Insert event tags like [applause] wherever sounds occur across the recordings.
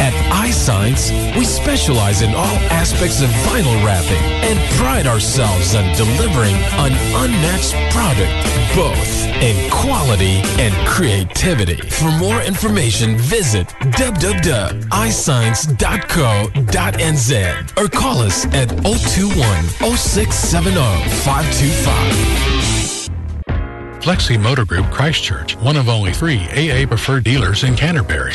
At iSigns, we specialize in all aspects of vinyl wrapping and pride ourselves on delivering an unmatched product, both in quality and creativity. For more information, visit www.iscience.co.nz or call us at 021 0670 525. Flexi Motor Group Christchurch, one of only three AA preferred dealers in Canterbury.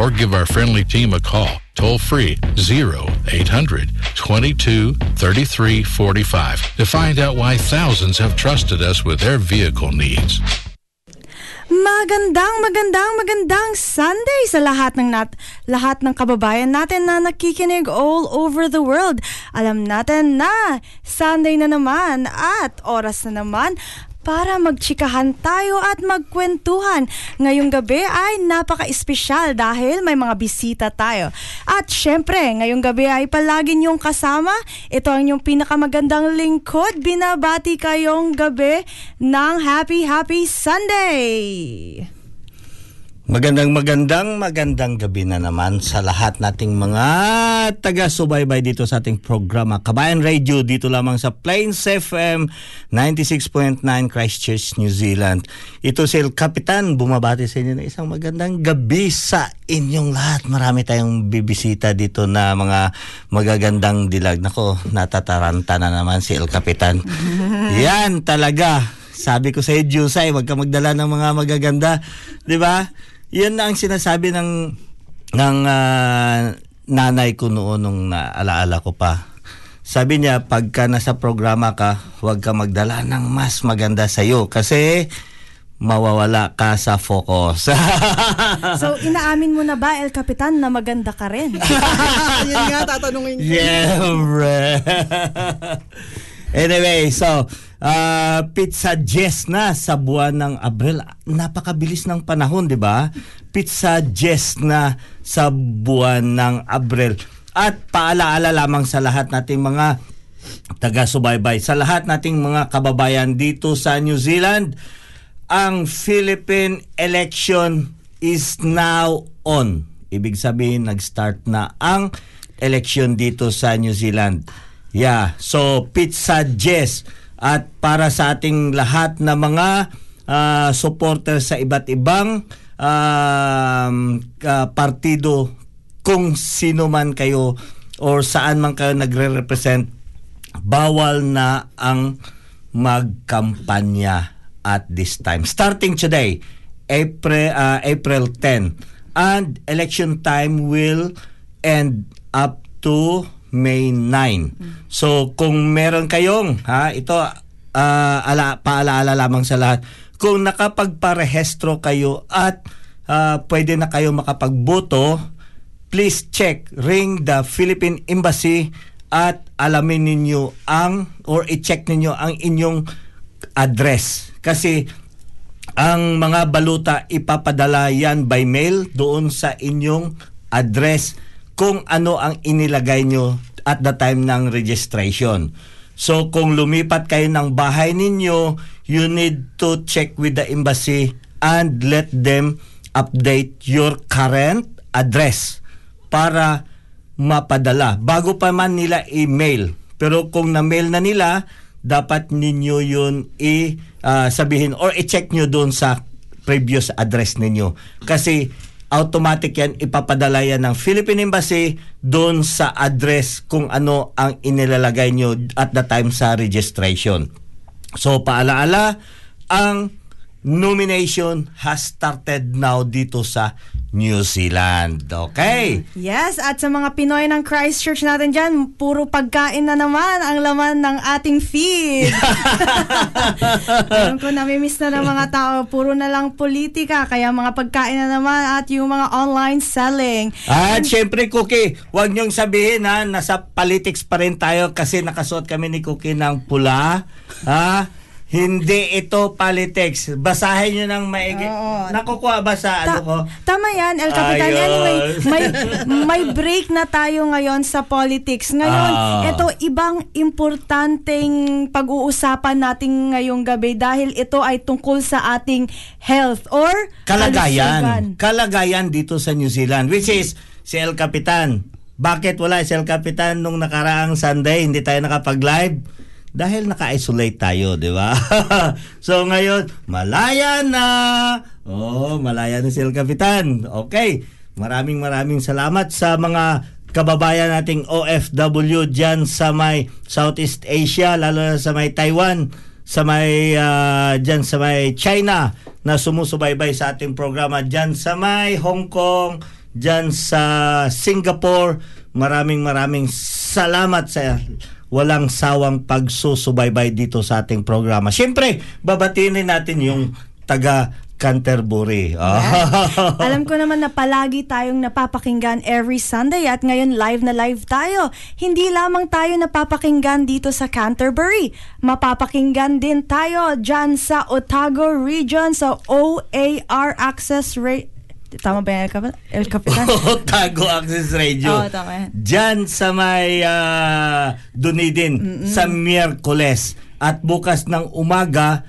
Or give our friendly team a call, toll free 0800 22 33 45 to find out why thousands have trusted us with their vehicle needs. Magandang, magandang, magandang Sunday sa lahat ng nat lahat ng kababayan natin na nakikinig all over the world. Alam natin na Sunday na naman at oras na naman para magchikahan tayo at magkwentuhan. Ngayong gabi ay napaka-espesyal dahil may mga bisita tayo. At syempre, ngayong gabi ay palagi niyong kasama. Ito ang inyong pinakamagandang lingkod. Binabati kayong gabi ng Happy Happy Sunday! Magandang magandang magandang gabi na naman sa lahat nating mga taga-subaybay dito sa ating programa Kabayan Radio dito lamang sa Plains FM 96.9 Christchurch, New Zealand. Ito si El Capitan bumabati sa inyo ng isang magandang gabi sa inyong lahat. Marami tayong bibisita dito na mga magagandang dilag. Nako, natataranta na naman si El Capitan. [laughs] Yan talaga. Sabi ko sa iyo, Jusay, wag ka magdala ng mga magaganda. 'Di ba? Yan na ang sinasabi ng ng ah, nanay ko noon nung naalaala ko pa. Sabi niya, pagka nasa programa ka, huwag ka magdala ng mas maganda sa iyo kasi mawawala ka sa focus. [laughs] So, inaamin mo na ba, El Capitan, na maganda ka rin? [laughs] Yun nga, tatanungin ko. yeah, bre. [laughs] anyway, so, uh, pizza Jess na sa buwan ng Abril. Napakabilis ng panahon, di ba? Pizza Jess na sa buwan ng Abril. At paalaala lamang sa lahat nating mga taga-subaybay, sa lahat nating mga kababayan dito sa New Zealand, ang Philippine election is now on. Ibig sabihin, nag-start na ang election dito sa New Zealand. Yeah, so Pizza Jess at para sa ating lahat na mga ah, supporter sa iba't ibang um, ah, partido kung sino man kayo or saan man kayo nagre-represent bawal na ang magkampanya at this time. Starting today April ah, April 10 and election time will end up to May 9. So kung meron kayong ha ito ah, ala paalaala lamang sa lahat. Kung nakapagparehistro kayo at ah, pwede na kayo makapagboto please check ring the Philippine Embassy at alamin ninyo ang or i-check ninyo ang inyong address. Kasi ang mga baluta ipapadala yan by mail doon sa inyong address kung ano ang inilagay nyo at the time ng registration. So kung lumipat kayo ng bahay ninyo, you need to check with the embassy and let them update your current address para mapadala bago pa man nila email. Pero kung na-mail na nila, dapat ninyo yun i ah, sabihin or i-check nyo doon sa previous address ninyo. Kasi automatic yan, ipapadala yan ng Philippine Embassy doon sa address kung ano ang inilalagay nyo at the time sa registration. So paalaala, ang nomination has started now dito sa New Zealand. Okay? Yes, at sa mga Pinoy ng Christchurch natin dyan, puro pagkain na naman ang laman ng ating feed. [laughs] Alam ko, namimiss na ng mga tao, puro na lang politika, kaya mga pagkain na naman at yung mga online selling. At syempre, Cookie, huwag niyong sabihin ha, nasa politics pa rin tayo kasi nakasuot kami ni Cookie ng pula. Ha? Hindi ito politics. Basahin niyo ng maigi. Oo. Nakukuha ba sa ano Ta- ko? tama yan, El Capitan. Ayun. Anyway, may, may break na tayo ngayon sa politics. Ngayon, Ah. ito ibang importanteng pag-uusapan natin ngayong gabi dahil ito ay tungkol sa ating health or Kalagayan. kalusugan. Kalagayan dito sa New Zealand which is si El Capitan. Bakit wala si El Capitan nung nakaraang Sunday hindi tayo nakapag-live? Dahil naka-isolate tayo, di ba? [laughs] so ngayon, malaya na. Oh, malaya na si El Capitan. Okay. Maraming maraming salamat sa mga kababayan nating OFW dyan sa may Southeast Asia, lalo na sa may Taiwan, sa may ah, dyan sa may China na sumusubaybay sa ating programa dyan sa may Hong Kong, dyan sa Singapore. Maraming maraming salamat sa walang sawang pagsusubaybay dito sa ating programa. Siyempre, babatiin natin yung taga Canterbury. [laughs] Ah. Alam ko naman na palagi tayong napapakinggan every Sunday at ngayon live na live tayo. Hindi lamang tayo napapakinggan dito sa Canterbury. Mapapakinggan din tayo dyan sa Otago Region sa OAR Access Rate. Tama ba yan, El Cap- El Capitan? [laughs] Otago Access Radio. Oo, tama yan. Diyan sa may ah, Dunedin sa Miyerkules. At bukas ng umaga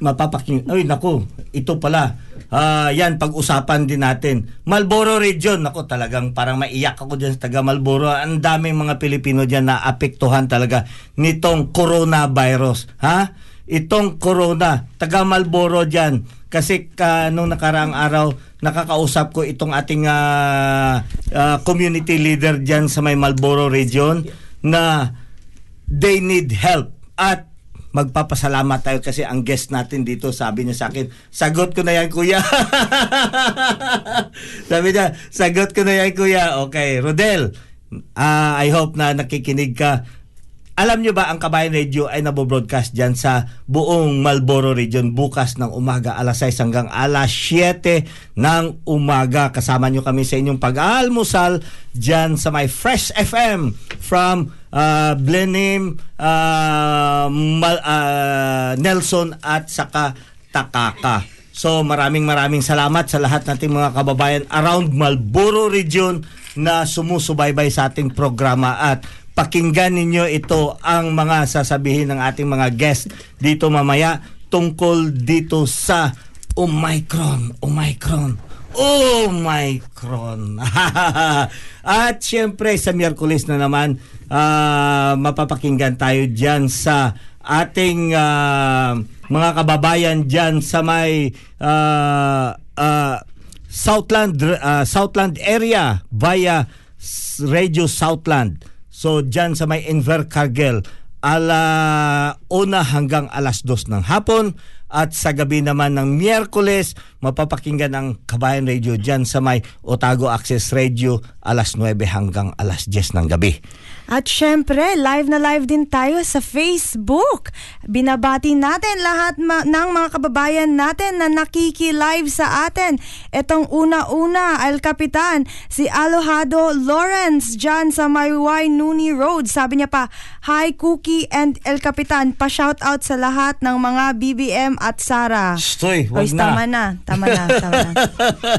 mapapaking ay nako ito pala. Ah, yan pag-usapan din natin. Malboro region. Nako talagang parang maiyak ako diyan sa taga Malboro. Ang daming mga Pilipino diyan na apektuhan talaga nitong coronavirus ha? Itong corona. Taga Malboro diyan kasi ka, nung nakaraang araw nakakausap ko itong ating ah, ah, community leader diyan sa may Malboro region na they need help at magpapasalamat tayo kasi ang guest natin dito sabi niya sa akin sagot ko na yan kuya. [laughs] Sabi niya sagot ko na yan kuya. Okay Rodel ah, I hope na nakikinig ka alam nyo ba ang Kabayan Radio ay nabobroadcast dyan sa buong Malboro region bukas ng umaga alas 6 hanggang alas 7 ng umaga. Kasama nyo kami sa inyong pag-aalmusal dyan sa my Fresh FM from uh, Blenheim, uh, Mal- uh, Nelson at saka Takaka. So maraming maraming salamat sa lahat nating mga kababayan around Malboro region na sumusubaybay sa ating programa at pakinggan ninyo ito ang mga sasabihin ng ating mga guest dito mamaya tungkol dito sa Omicron. Omicron. Omicron. [laughs] At syempre sa Miyerkules na naman ah, mapapakinggan tayo dyan sa ating ah, mga kababayan dyan sa may ah, ah, Southland ah, Southland area via Radio Southland. So dyan sa may Invercargill ala una hanggang alas dos ng hapon At sa gabi naman ng Miyerkules, mapapakinggan ang Kabayan Radio dyan sa may Otago Access Radio alas 9 hanggang alas 10 ng gabi. At syempre, live na live din tayo sa Facebook. Binabati natin lahat ma- ng mga kababayan natin na nakiki-live sa atin. Itong una-una, El Capitan, si Alohado Lawrence dyan sa Mayway Nuni Road. Sabi niya pa, Hi Cookie and El Capitan, pa-shout out sa lahat ng mga BBM at Sara. Stoy, Oy, wag na. tama na. Tama na, tama na.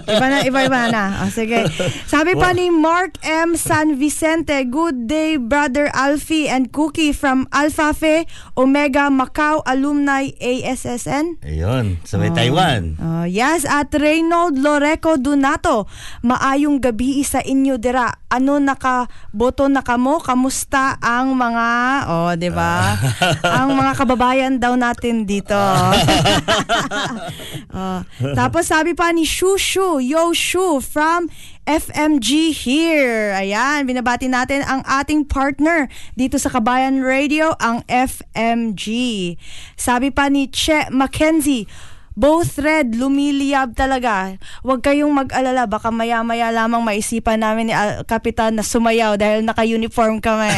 Iba na, iba, iba na. O, sige. Sabi pa ni Mark M. San Vicente, Good day, brother Alfie and Cookie from Alpha Phi Omega Macau Alumni ASSN. Ayun, sa may Taiwan. Oh, yes, at Reynold Loreco Donato. Maayong gabi sa inyo dira. Ano nakaboto na kamo? Kamusta ang mga, oh, 'di ba? ang mga kababayan daw natin dito. oh, [laughs] tapos sabi pa ni Shushu, Yo Shu from FMG here. Ayan, binabati natin ang ating partner dito sa Kabayan Radio, ang FMG. Sabi pa ni Che Mackenzie, Both red, lumiliyab talaga. Huwag kayong mag-alala, baka maya-maya lamang maisipan namin ni Al- Kapitan na sumayaw dahil naka-uniform kami.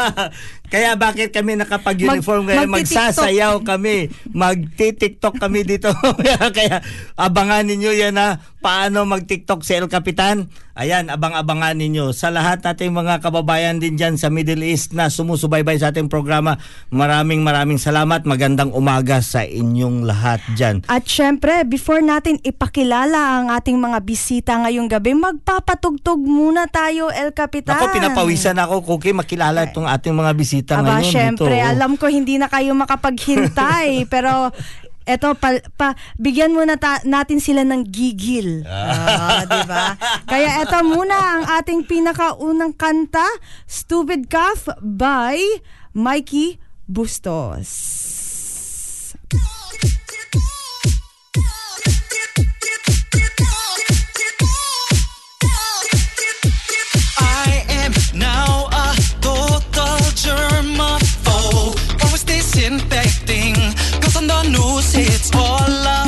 [laughs] Kaya bakit kami nakapag-uniform Mag- magsasayaw kami, magti-TikTok kami dito. [laughs] kaya abangan ninyo yan na paano mag-TikTok si El Capitan. Ayan, abang-abangan ninyo. Sa lahat nating mga kababayan din dyan sa Middle East na sumusubaybay sa ating programa, maraming maraming salamat. Magandang umaga sa inyong lahat dyan. At syempre, before natin ipakilala ang ating mga bisita ngayong gabi, magpapatugtog muna tayo, El Capitan. Ako, pinapawisan ako, Cookie, makilala itong ating mga bisita Aba, ngayon. syempre, dito. alam ko hindi na kayo makapaghintay, [laughs] pero eto pa, pa bigyan muna ta- natin sila ng gigil. Ah, 'di ba? Kaya eto muna ang ating pinakaunang kanta, Stupid Calf by Mikey Bustos. Germaphobe. Always disinfecting. Cause on the news it's all about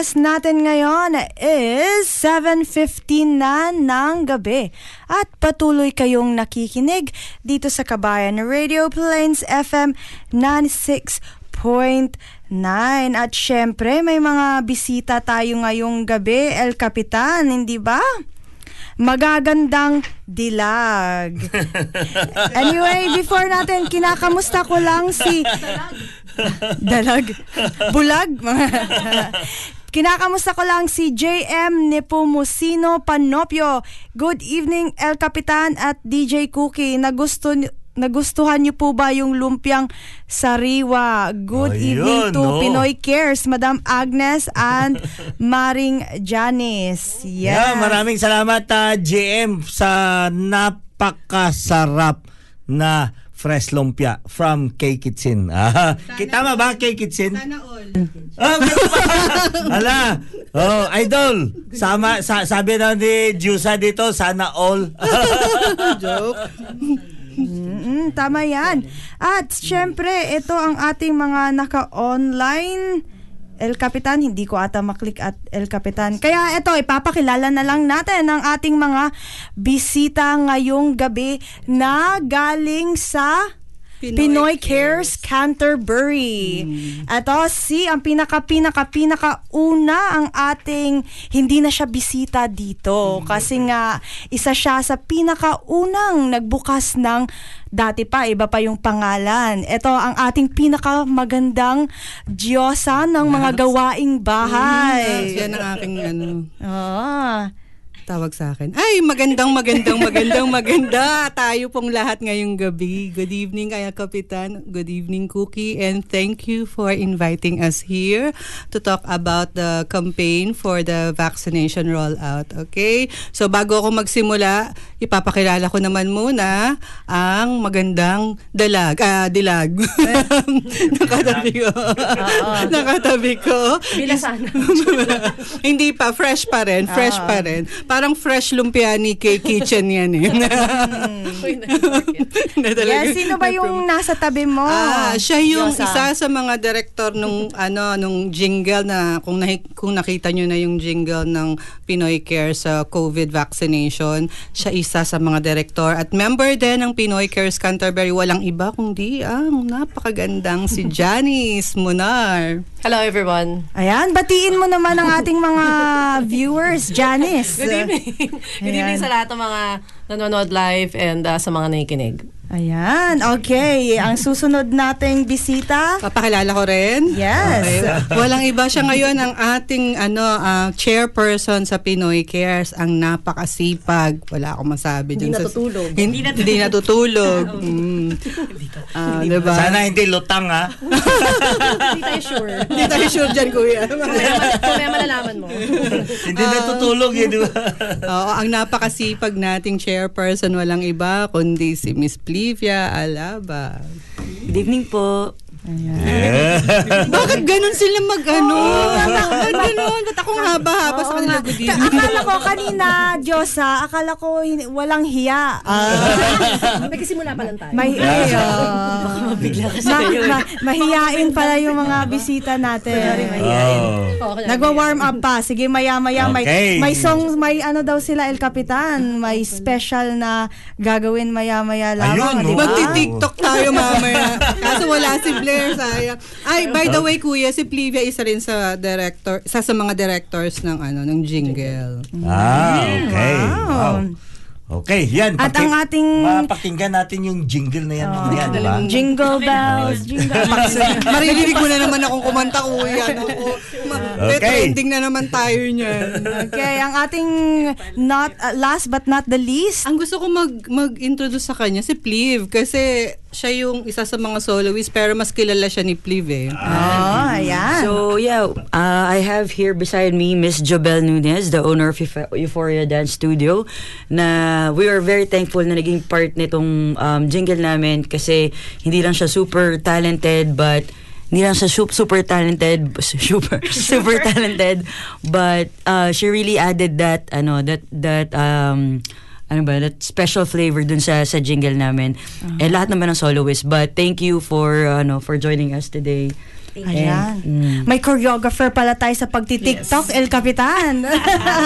oras natin ngayon is 7.15 na ng gabi. At patuloy kayong nakikinig dito sa Kabayan Radio Plains FM 96.9. At syempre, may mga bisita tayo ngayong gabi, El Capitan, hindi ba? Magagandang dilag. [laughs] anyway, before natin, kinakamusta ko lang si... Dalag. Bulag. [laughs] Kinakamusta ko lang si JM Nepomucino Panopio. Good evening El Capitan at DJ Cookie. Nagusto Nagustuhan niyo po ba yung lumpiang sariwa? Good Ayun, evening to no. Pinoy Cares, Madam Agnes and [laughs] Maring Janice. Yeah, maraming salamat ah, JM sa napakasarap na fresh lumpia from [laughs] K Kitchen. Ah, kita mo ba K Kitchen? Sana all. [laughs] Oh? [laughs] Ala. Oh, idol. Sama sa, sabi na ni Jusa dito, sana all. Mm, tama yan. At syempre, ito ang ating mga naka-online El Capitan, hindi ko ata maklik at El Capitan. Kaya ito, ipapakilala na lang natin ang ating mga bisita ngayong gabi na galing sa Pinoy, Cares Canterbury. Ito si ang pinaka pinaka pinaka una ang ating hindi na siya bisita dito kasi nga isa siya sa pinaka unang nagbukas ng dati pa iba pa yung pangalan. Ito ang ating pinaka magandang Diyosa ng mga gawaing bahay. Yan ang aking ano, Ah. Tawag sa akin. Ay, magandang, magandang, magandang, maganda. Tayo pong lahat ngayong gabi. Good evening, Kaya Kapitan. Good evening, Cookie. And thank you for inviting us here to talk about the campaign for the vaccination rollout. Okay? So, bago ako magsimula, ipapakilala ko naman muna ang magandang dalag. Ah, dilag. [laughs] Nakatabi ko. Nakatabi ko. [laughs] Hindi pa, fresh pa rin. Fresh pa rin. Parang fresh lumpia ni K Kitchen yan eh. [laughs] [laughs] Na talaga- Yes, sino ba yung nasa tabi mo? Ah, siya yung Diyosa. isa sa mga director nung [laughs] ano nung jingle na kung nahi, kung nakita niyo na yung jingle ng Pinoy Care sa COVID vaccination, siya isa sa mga director at member din ng Pinoy Cares Canterbury. Walang iba kundi ang napakagandang si Janice Munar. Hello everyone. Ayan, batiin mo naman ang ating mga viewers, Janice. Good evening. Good evening [laughs] sa lahat ng mga nanonood live and uh, sa mga nakikinig. Ayan, okay. Ang susunod nating bisita. Papakilala ko rin. Yes. Okay. Walang iba siya ngayon ang ating ano ah, chairperson sa Pinoy Cares, ang napakasipag. Wala akong masabi Hindi dun sa- natutulog. Hindi, hindi natutulog. [laughs] Mm. Ah, diba? Sana hindi lutang ha. [laughs] Hindi tayo sure. Hindi tayo sure dyan, kuya. [laughs] Kaya malalaman mo. hindi natutulog eh, di ba? Oo, ang napakasipag nating chairperson, walang iba kundi si Miss Plivia Alaba. Good evening po. [laughs] Bakit ganun sila mag-ano? Bakit ganun? Ba't akong haba-haba sa kanila? Good Ka- evening. akala ko kanina, Diyosa, akala ko hin- walang hiya. [laughs] Nagsisimula pa lang tayo. May, ay, oh. Bigla kasi Ma- kayo. ma- mahiyain pala yung mga bisita natin. Oh. Oo, kaya- Nagwa-warm up pa. Sige, maya-maya may Okay. may song, may ano daw sila El Capitan, may special na gagawin maya-maya lamang, Ayun, di no? ba? Magti-tiktok tayo mamaya. [laughs] Kaso wala si Blair, sayang. Ay, by the way, kuya, si Plivia isa rin sa director, isa sa mga directors ng ano, ng jingle. Ah, okay. Wow. Wow. Okay, yan. At ang ating- Mapakinggan natin yung jingle na yan. mamaya, di ba? Jingle bells, jingle [laughs] Maririnig mo na naman akong kumanta, kuya. Naku, ma- may Okay. trending na naman tayo niyan. Okay, ang ating not uh, last but not the least. Ang gusto ko mag mag-introduce sa kanya si Pliv kasi siya yung isa sa mga soloist pero mas kilala siya ni Pliv eh. Oh, ayan. So yeah, uh, I have here beside me Miss Jobel Nunez, the owner of Euph- Euphoria Dance Studio, na we are very thankful na naging part nitong um, jingle namin kasi hindi lang siya super talented but hindi lang siya su- super talented [laughs] super super talented but uh, she really added that ano that that um ano ba, that special flavor dun sa sa jingle namin. Uh-huh. Eh lahat naman ng soloists. But thank you for ano for joining us today. Ayan. And, mm. May choreographer pala tayo sa pagti-TikTok, El Capitan.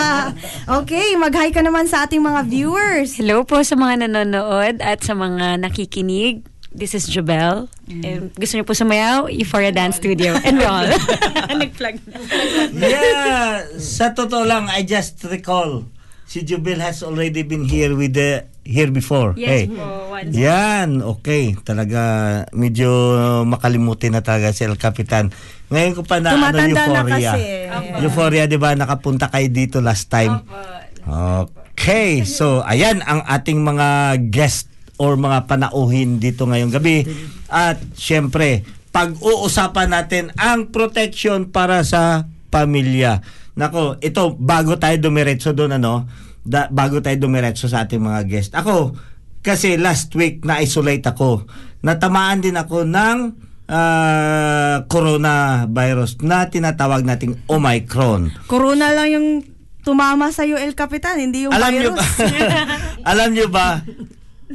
[laughs] okay, mag-hi ka naman sa ating mga viewers. Hello po sa mga nanonood at sa mga nakikinig. This is Jobel. Mm. And gusto niyo po sumayaw? Euphoria Dance Studio. [laughs] Enroll. [laughs] Nag-plug na. yeah, sa totoo lang, I just recall, si Jubil has already been here with the here before. Yes hey. po, once. Yan, okay. Talaga, medyo makalimutin na talaga si El Capitan. Ngayon ko pa na ano, Tumatanda na Euphoria. kasi. Euphoria, di ba? Nakapunta kayo dito last time. Okay, so ayan ang ating mga guest or mga panauhin dito ngayong gabi. At syempre, pag-uusapan natin ang protection para sa pamilya. Nako, ito bago tayo dumiretso doon ano, da, bago tayo dumiretso sa ating mga guest. Ako kasi last week na isolate ako. Natamaan din ako ng ah, coronavirus na tinatawag nating Omicron. Corona lang yung tumama sa El Capitan, hindi yung Alam virus. ba? [laughs] alam niyo ba?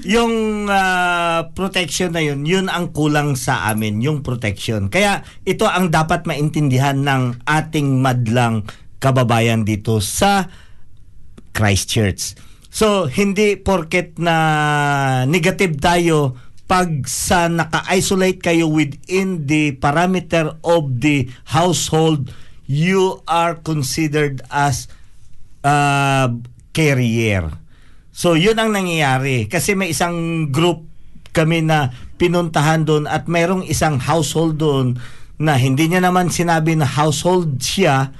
Yung ah, protection na yun, yun ang kulang sa amin, yung protection. Kaya ito ang dapat maintindihan ng ating madlang kababayan dito sa Christchurch. So, hindi porket na negative tayo pag sa naka-isolate kayo within the parameter of the household, you are considered as uh, carrier. So, yun ang nangyayari. Kasi may isang group kami na pinuntahan doon at mayroong isang household doon na hindi niya naman sinabi na household siya.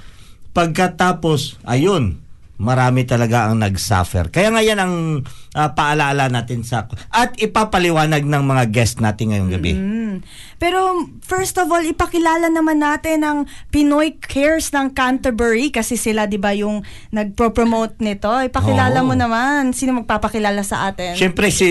Pagkatapos, ayun, marami talaga ang nag-suffer. Kaya nga yan ang ah, paalaala natin sa... At ipapaliwanag ng mga guest natin ngayong gabi. Mm. Pero first of all, ipakilala naman natin ang Pinoy Cares ng Canterbury kasi sila 'di ba yung nagpro-promote nito. Ipakilala Oo. mo naman sino magpapakilala sa atin. Siyempre si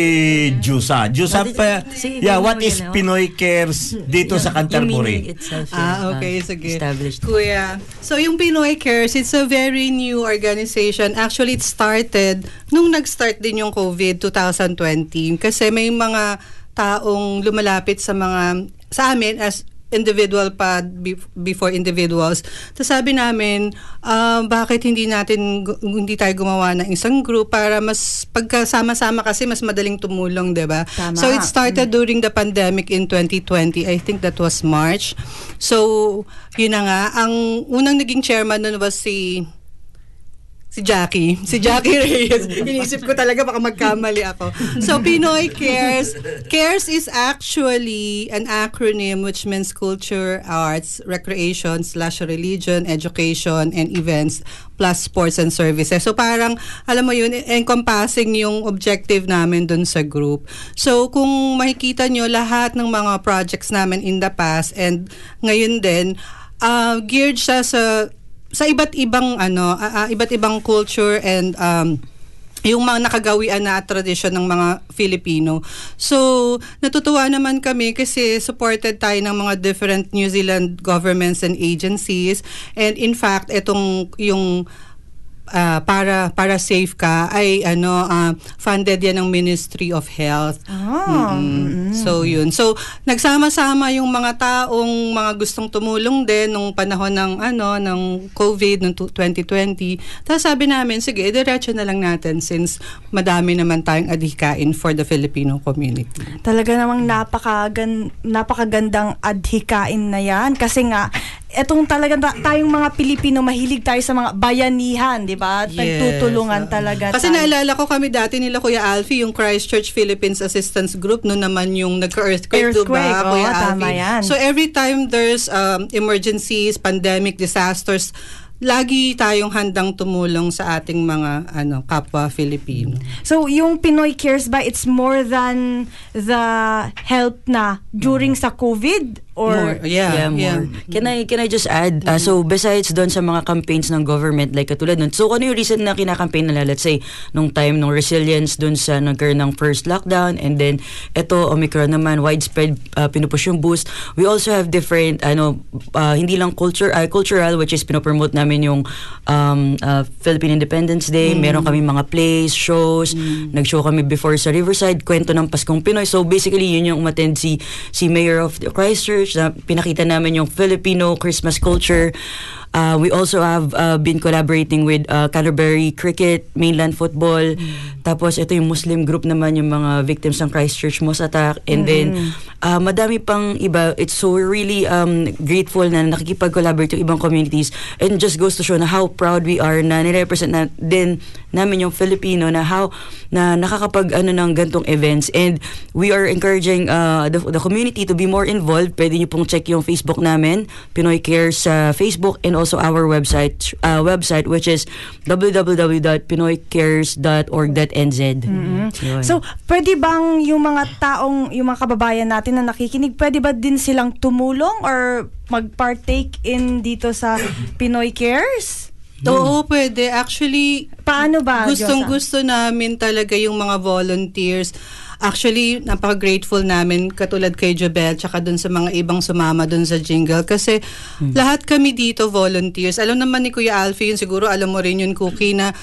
Jusa. Jusa, pa, si- yeah, what is oh? Pinoy Cares dito sa Yung meaning Canterbury? itself. Ah, okay. Sige. Established. Kuya. So, yung Pinoy Cares, it's a very new organization. Actually, it started nung nag-start din yung COVID 2020. Kasi may mga taong lumalapit sa mga, sa amin as individual pa be- before individuals. Tapos sabi namin, ah, bakit hindi natin, hindi tayo gumawa ng isang group para mas pagkasama-sama kasi mas madaling tumulong, 'di ba? So it started during the pandemic in 2020. I think that was March. So, yun na nga. Ang unang naging chairman nun was si si Jackie. Si Jackie [laughs] Reyes. Inisip ko talaga baka magkamali ako. So, Pinoy Cares. Cares is actually an acronym which means culture, arts, recreation, slash religion, education, and events, plus sports and services. So, parang, alam mo yun, encompassing yung objective namin dun sa group. So, kung makikita nyo lahat ng mga projects namin in the past and ngayon din, uh, geared siya sa sa iba't ibang ano ah, ah, iba't ibang culture and um yung mga nakagawian na tradisyon ng mga Filipino. So, natutuwa naman kami kasi supported tayo ng mga different New Zealand governments and agencies. And in fact, itong yung ah, para para safe ka ay ano ah, funded yan ng Ministry of Health. Ah, Mm-mm. So yun. So nagsama-sama yung mga taong mga gustong tumulong din nung panahon ng ano ng COVID ng tu- 2020. Tapos sabi namin sige, diretso na lang natin since madami naman tayong adhikain for the Filipino community. Talaga namang napakagan, napakagandang adhikain na yan. Kasi nga, etong talaga ta- tayong mga Pilipino, mahilig tayo sa mga bayanihan, di ba? Yes. Nagtutulungan talaga Kasi tayo. naalala ko kami dati nila Kuya Alfie, yung Christchurch Philippines Assistance Group, no naman yung nagka-earthquake, Earthquake, diba, oo, Kuya Alfie? yan. So every time there's um, emergencies, pandemic, disasters, lagi tayong handang tumulong sa ating mga ano kapwa Filipino. So, yung Pinoy Cares ba, it's more than the help na during sa COVID? Or More, yeah, more. yeah. Can I can I just add uh, so besides doon sa mga campaigns ng government like katulad nun so ano yung reason na kinakampaign nila let's say nung time ng resilience doon sa nagkaroon ng first lockdown and then eto Omicron naman widespread uh, pinupush yung boost. We also have different ano uh, hindi lang culture uh, cultural which is pinopromote namin yung um, uh, Philippine Independence Day. Meron kami mga plays shows. Nag-show kami before sa Riverside kwento ng Paskong Pinoy. So basically yun yung umattend si si Mayor of Christchurch na pinakita namin yung Filipino Christmas culture Uh, we also have uh, been collaborating with uh, Canterbury Cricket, Mainland Football. Tapos ito yung Muslim group naman, yung mga victims ng Christchurch Mosque attack. And then, uh, madami pang iba. It's so really um, grateful na nakikipag-collaborate yung ibang communities. And just goes to show na how proud we are na nirepresent na din namin yung Filipino na how na nakakapag ano ng gantong events and we are encouraging uh, the, the community to be more involved pwede niyo pong check yung Facebook namin Pinoy Cares sa Facebook and also our website uh, website which is www.pinoycares.org.nz Yun. So, pwede bang yung mga taong, yung mga kababayan natin na nakikinig, pwede ba din silang tumulong or mag-partake in dito sa Pinoy Cares? Oo, pwede. Actually, Paano ba, gustong Diyosa? gusto namin talaga yung mga volunteers. Actually, napaka-grateful namin katulad kay Jobel tsaka dun sa mga ibang sumama dun sa jingle kasi lahat kami dito volunteers. Alam naman ni Kuya Alfie yun, siguro alam mo rin yun, Cookie, na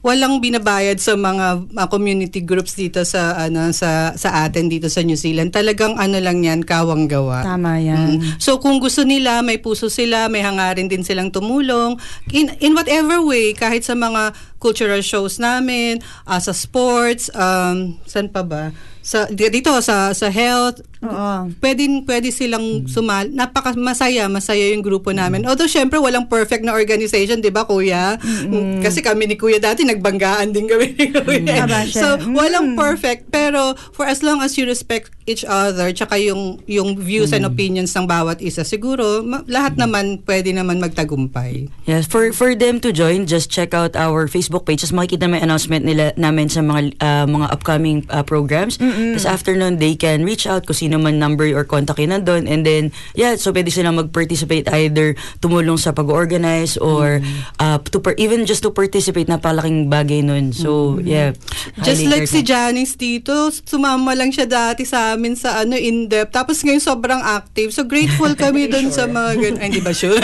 walang binabayad sa mga uh, community groups dito sa ano sa sa atin dito sa New Zealand. Talagang ano lang 'yan, kawang gawa. Tama yan. Mm. So kung gusto nila, may puso sila, may hangarin din silang tumulong in in whatever way kahit sa mga cultural shows namin, ah, sa sports, um saan pa ba? Sa di- dito sa sa health, Oo. pwede pwede silang sumal. Napaka masaya, masaya yung grupo namin. Although syempre walang perfect na organization, 'di ba, Kuya? Kasi kami ni Kuya dati nagbanggaan din kami ni Kuya. Siya. so, walang perfect, pero for as long as you respect each other, tsaka yung yung views and opinions ng bawat isa, siguro ma- lahat naman pwede naman magtagumpay. Yes, for for them to join, just check out our Facebook page. Just makikita may announcement nila namin sa mga uh, mga upcoming uh, programs. Tapos after nun, they can reach out kung sino man number or contact yun nandun. And then, yeah, so pwede silang mag-participate either tumulong sa pag-organize or uh, to par- even just to participate, napalaking bagay nun. So, yeah. Just like si Janice dito, sumama lang siya dati sa amin sa ano in-depth. Tapos ngayon sobrang active. So grateful [laughs] kami dun sa mga ganun. Ay, hindi ba sure?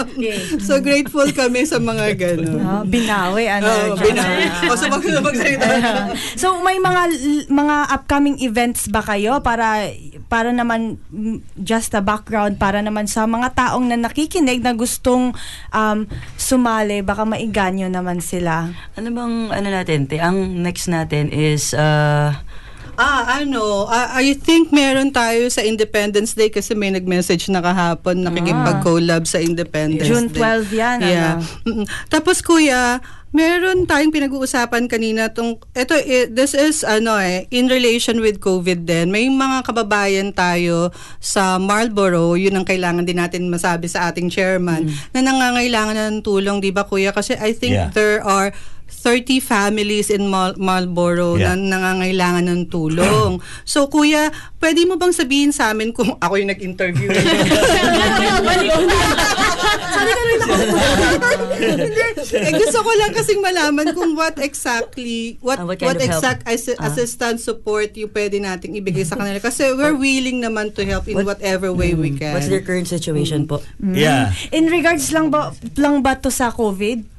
[laughs] so grateful kami sa mga ganun. Ah, binawi, ano. Oh, binawi. O, so mag- magsalita. [laughs] so may mga mga upcoming events ba kayo para para naman mm, just a background para naman sa mga taong na nakikinig na gustong um, sumali baka maiganyo naman sila. Ano bang, ano natin, te? Ang next natin is, uh, Ah, ano, ah, I think meron tayo sa Independence Day kasi may nag-message na kahapon nakikipag-collab sa Independence June Day. 12 yan, Yeah. ano? Mm-mm. Tapos kuya, meron tayong pinag-uusapan kanina tong ito eh, this is ano eh in relation with COVID din. May mga kababayan tayo sa Marlborough, yun ang kailangan din natin masabi sa ating chairman na nangangailangan na ng tulong, 'di ba kuya? Kasi I think Yeah. there are 30 families in Mal- Marlborough Yeah. na nangangailangan ng tulong. [clears throat] So, kuya, pwede mo bang sabihin sa amin kung [laughs] ako yung nag-interview? [laughs] Hindi. eh, gusto ko lang kasing malaman kung what exactly, what, Ah, what kind what of help? exact assi- Ah. assistance support yung pwede nating ibigay sa kanila. Kasi we're willing naman to help in What- whatever way we can. what's their current situation po? Yeah. In regards lang ba lang ba to sa COVID?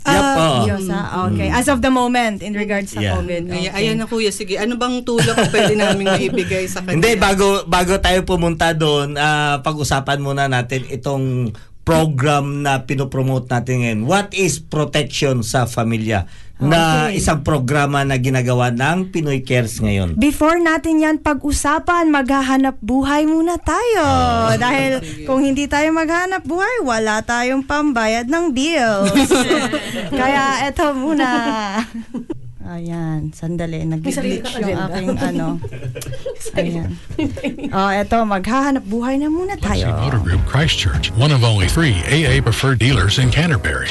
Yep, oo. Diyosa? Okay. As of the moment in regards sa Yeah. COVID. Ay, Okay. ayan na kuya, sige. Ano bang tulong [laughs] ang pwede namin maibigay sa kanila? Hindi, bago, bago tayo pumunta doon, ah, pag-usapan muna natin itong program na pinopromote natin ngayon. What is protection sa familia? Na Okay. isang programa na ginagawa ng Pinoy Cares ngayon. Before natin yan pag-usapan, maghahanap buhay muna tayo. Dahil [laughs] kung hindi tayo maghanap buhay, wala tayong pambayad ng bills. [laughs] Kaya eto muna. Ayan, sandali. Nag-glitch yung aking ano. [laughs] Ayan. Oh, eto, maghahanap buhay na muna tayo. Motor Group Christchurch, one of only three AA preferred dealers in Canterbury.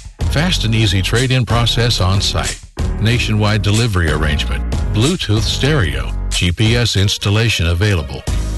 Fast and easy trade-in process on site. Nationwide delivery arrangement. Bluetooth stereo. GPS installation available.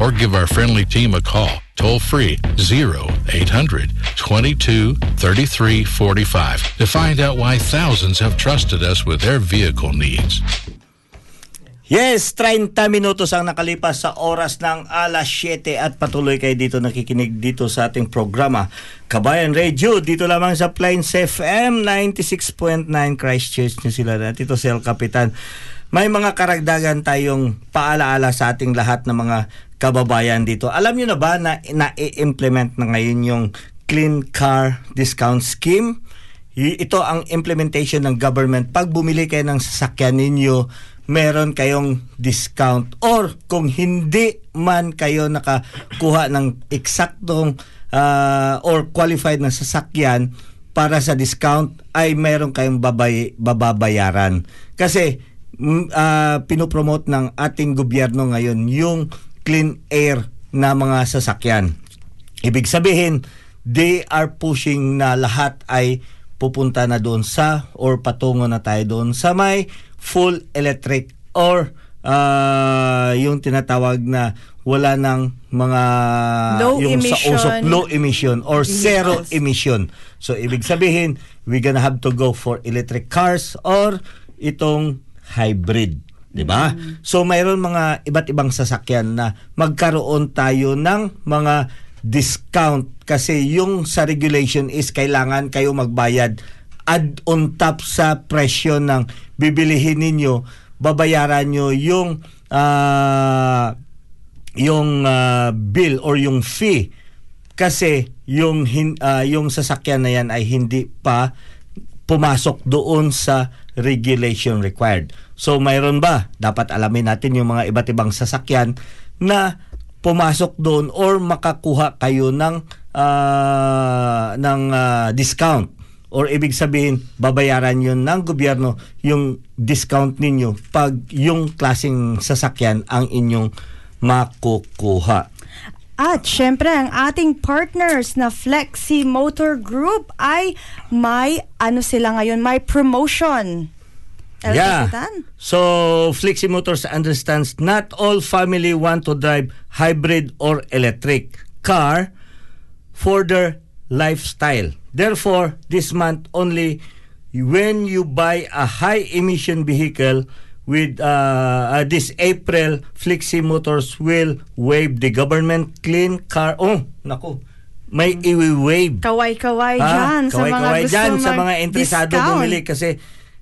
Or give our friendly team a call, toll free 0800 22 33 45 to find out why thousands have trusted us with their vehicle needs. Yes, 30 minutos ang nakalipas sa oras ng alas 7 at patuloy kayo dito nakikinig dito sa ating programa Kabayan Radio dito lamang sa Plains FM 96.9 Christchurch New Zealand at ito si El Capitan. May mga karagdagan tayong paalaala sa ating lahat ng mga kababayan dito. Alam niyo na ba na na-implement na ngayon yung Clean Car Discount Scheme? Ito ang implementation ng government. Pag bumili kayo ng sasakyan ninyo, meron kayong discount. Or kung hindi man kayo nakakuha ng eksaktong ah, or qualified na sasakyan para sa discount, ay meron kayong babay, bababayaran. Kasi ah, pinopromote ng ating gobyerno ngayon yung clean air na mga sasakyan. Ibig sabihin, they are pushing na lahat ay pupunta na doon sa or patungo na tayo doon sa may full electric or ah, yung tinatawag na wala ng mga Low yung emission sa usok low emission or zero vehicles. emission. So ibig sabihin, we're gonna have to go for electric cars or itong hybrid. 'di ba? So mayroon mga iba't ibang sasakyan na magkaroon tayo ng mga discount kasi yung sa regulation is kailangan kayo magbayad add on top sa presyo ng bibilihin ninyo babayaran nyo yung ah, yung ah, bill or yung fee kasi yung ah, yung sasakyan na yan ay hindi pa pumasok doon sa regulation required. So mayroon ba? Dapat alamin natin yung mga iba't ibang sasakyan na pumasok doon or makakuha kayo ng ah, ng ah, discount or ibig sabihin babayaran yun ng gobyerno yung discount ninyo pag yung klaseng sasakyan ang inyong makukuha. At syempre, ang ating partners na Flexi Motor Group ay may ano sila ngayon, may promotion. El yeah. Capitan? So, Flexi Motors understands not all family want to drive hybrid or electric car for their lifestyle. Therefore, this month only when you buy a high emission vehicle with uh, uh, this April Flexi Motors will waive the government clean car oh nako may i-waive Kaway-kaway Ah, dyan sa mga kaway-kaway gusto dyan sa mga interesado discount. bumili kasi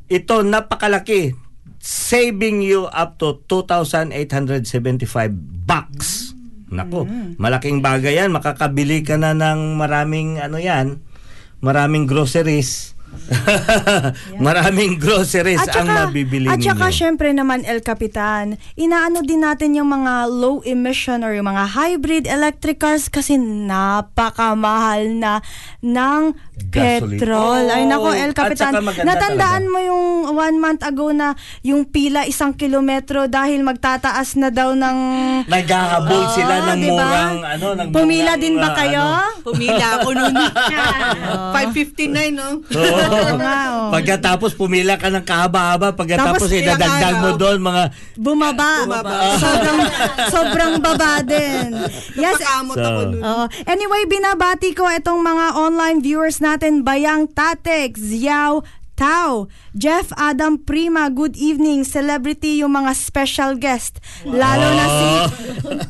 ito napakalaki saving you up to 2,875 bucks. Nako, Mm. malaking bagay yan. Makakabili ka na ng maraming ano yan, maraming groceries. [laughs] maraming groceries ang mabibili at saka ninyo. syempre naman El Capitan, inaano din natin yung mga low emission or yung mga hybrid electric cars kasi napakamahal na ng Gasoline. petrol. Ay nako El at Capitan, saka natandaan mo yung one month ago na yung pila isang kilometro dahil magtataas na daw ng Naghahabol Oo, sila ng diba? murang ano, ng Pumila murang, din ba ah, kayo? ano. Pumila ako noon. 5.59, [laughs] no? Oo. nga. Pagkatapos pumila ka ng kahaba-haba, pagkatapos Tapos idadagdag mo doon mga Bumaba. [laughs] Sobrang, sobrang baba din. Yes, Napakamot So, ako. Oo. Anyway, binabati ko itong mga online viewers natin, Bayang Tatek, Ziao, Tao, Jeff Adam Prima, good evening, celebrity yung mga special guest. Lalo na si.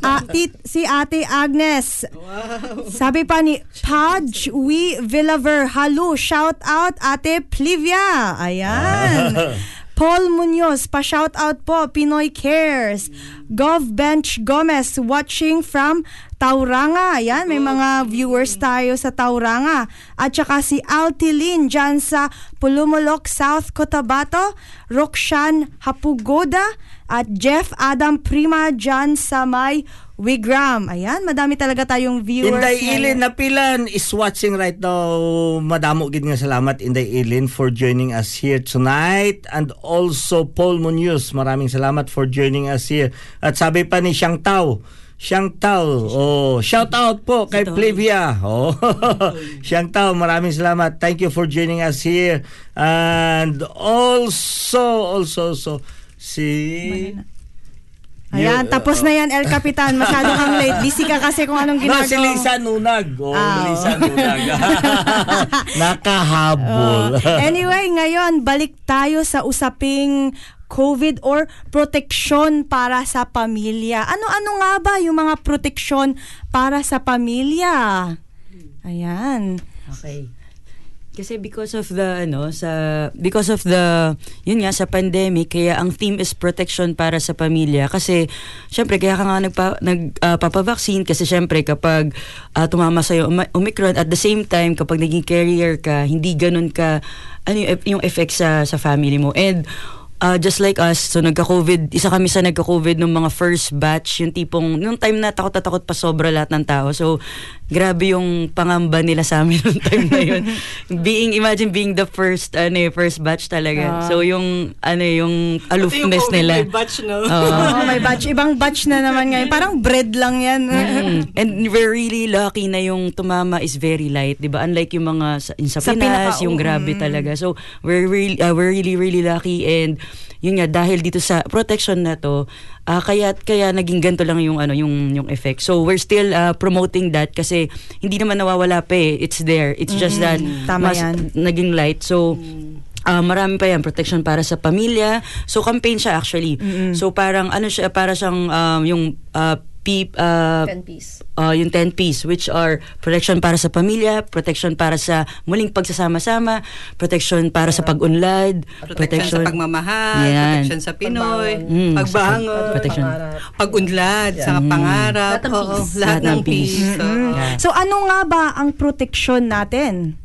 Ah, [laughs] tit- si Ate Agnes. Sabi pa ni Podge We Villaver. Hello, shout out Ate Plivia. Ayan. [laughs] Paul Munoz, pa-shout out po, Pinoy Cares. Gov Bench Gomez, watching from Tauranga. Ayan, may mga viewers tayo sa Tauranga. At saka si Altilin dyan sa Pulumulok, South Cotabato. Rokshan Hapugoda. At Jeff Adam Prima dyan sa may Wigram. Ayan, madami talaga tayong viewers. Inday. Ilin Napilan is watching right now. Madamo gid nga salamat Inday Ilin for joining us here tonight and also Paul Munoz. Maraming salamat for joining us here. At sabi pa ni Xiang Tao, Xiang Tao, oh, shout out po kay Plevia. Oh. [laughs] Xiang Tao, maraming salamat. Thank you for joining us here. And also also so si Ayan, tapos na yan, El Capitan. Masyado kang late. [laughs] Busy ka kasi kung anong No, ginagawa. si Lisa Nunag. Oh, Ah, Lisa oh. Nunag. [laughs] [laughs] Nakahabol. Oh. anyway, ngayon, balik tayo sa usaping COVID or proteksyon para sa pamilya. Ano-ano nga ba yung mga proteksyon para sa pamilya? Ayan. Okay. Kasi because of the ano sa because of the yun nga sa pandemic kaya ang theme is protection para sa pamilya. Kasi syempre kaya ka nga nagpa nagpapavaccine kasi syempre kapag ah, tumama sa Omicron at the same time kapag naging carrier ka hindi ganun ka ano yung, yung effect sa sa family mo. And uh, just like us, so nagka-COVID, isa kami sa nagka-COVID nung mga first batch, yung tipong, nung time na takot na takot pa sobra lahat ng tao. So, grabe yung pangamba nila sa amin [laughs] nung time na yun. [laughs] being, imagine being the first, ano eh, first batch talaga. Ah. so, yung, ano eh, yung aloofness COVID nila. may batch, no? Oo. [laughs] Oo, may batch. Ibang batch na naman ngayon. Parang bread lang yan. Mm. And we're really lucky na yung tumama is very light, 'di ba? Unlike yung mga sa, yung sa, Sa Pinas, pinaka- yung grabe mm. talaga. So, we're really uh, we're really really lucky and yun nga dahil dito sa protection na to, ah, kaya kaya naging ganto lang yung ano yung yung effect. So, we're still uh, promoting that kasi hindi naman nawawala pa eh. It's there. It's just Mm, that tama mas yan. naging light. So, Ah, marami pa yan protection para sa pamilya. So campaign siya actually. So parang ano siya para siyang um, yung uh, P, uh, 10 piece. uh, yung 10 piece which are protection para sa pamilya, protection para sa muling pagsasama-sama, protection para sa pag-unlad, Protection sa pagmamahal, Yan. protection sa Pinoy, Mm, pagbangon, protection. pag-unlad, sa pangarap, Lahat ng oo, peace. lahat ng peace. Oo. Yeah. So, ano nga ba ang proteksyon natin?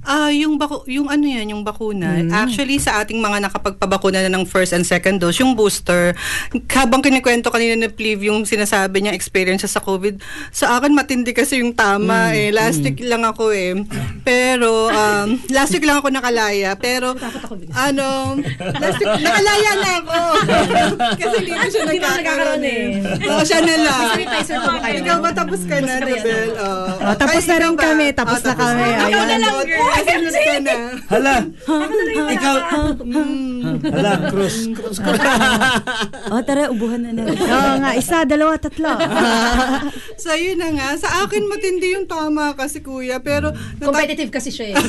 Ah, yung baku yung ano yan, yung bakuna. Mm. Actually sa ating mga nakapagpabakuna na ng first and second dose, yung booster, habang kinikwento kanina ni Pliv yung sinasabi niya experience sa COVID, sa akin matindi kasi yung tama eh. Last week lang ako eh. Pero um, last week lang ako nakalaya, pero ano, last week nakalaya na ako. [laughs] kasi hindi ko siya nagkakaroon eh. eh. Oo, siya na lang. Ikaw ba tapos ka na, Rebel? Oh, tapos na rin ikaw kami, tapos Oh, na kami. Ayan. na lang, girl. Kasunod ka na. Hala. Ikaw. Hala, Cruz. Cruz. Oh, tara, ubuhan na natin. Oo nga, isa, dalawa, tatlo. [laughs] so, yun na nga. Sa akin, matindi yung tama kasi, kuya. Pero, nata- Competitive kasi siya eh. [laughs]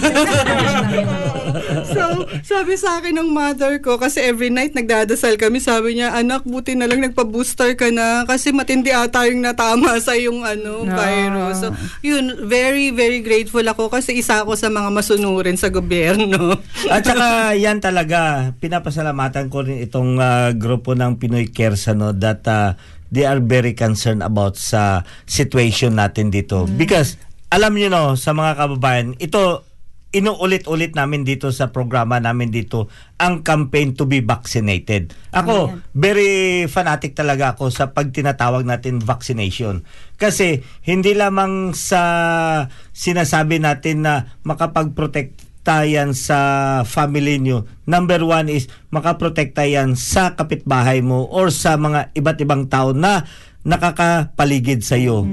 so, sabi sa akin ng mother ko, kasi every night nagdadasal kami, sabi niya, anak, buti na lang nagpa-booster ka na kasi matindi ata yung natama [laughs] sa yung ano, No. virus. So, yun, very, very grateful ako kasi isa ako sa mga masunurin sa gobyerno. At saka yan talaga, pinapasalamatan ko rin itong ah, grupo ng Pinoy Cares ano, that ah, they are very concerned about sa situation natin dito. Because, alam niyo no, sa mga kababayan, ito, inuulit-ulit namin dito sa programa namin dito ang campaign to be vaccinated. Ako, very fanatic talaga ako sa pag tinatawag natin vaccination. Kasi hindi lamang sa sinasabi natin na makapag-protect yan sa family nyo. Number one is makaprotekta yan sa kapitbahay mo or sa mga iba't ibang tao na nakakapaligid sa iyo.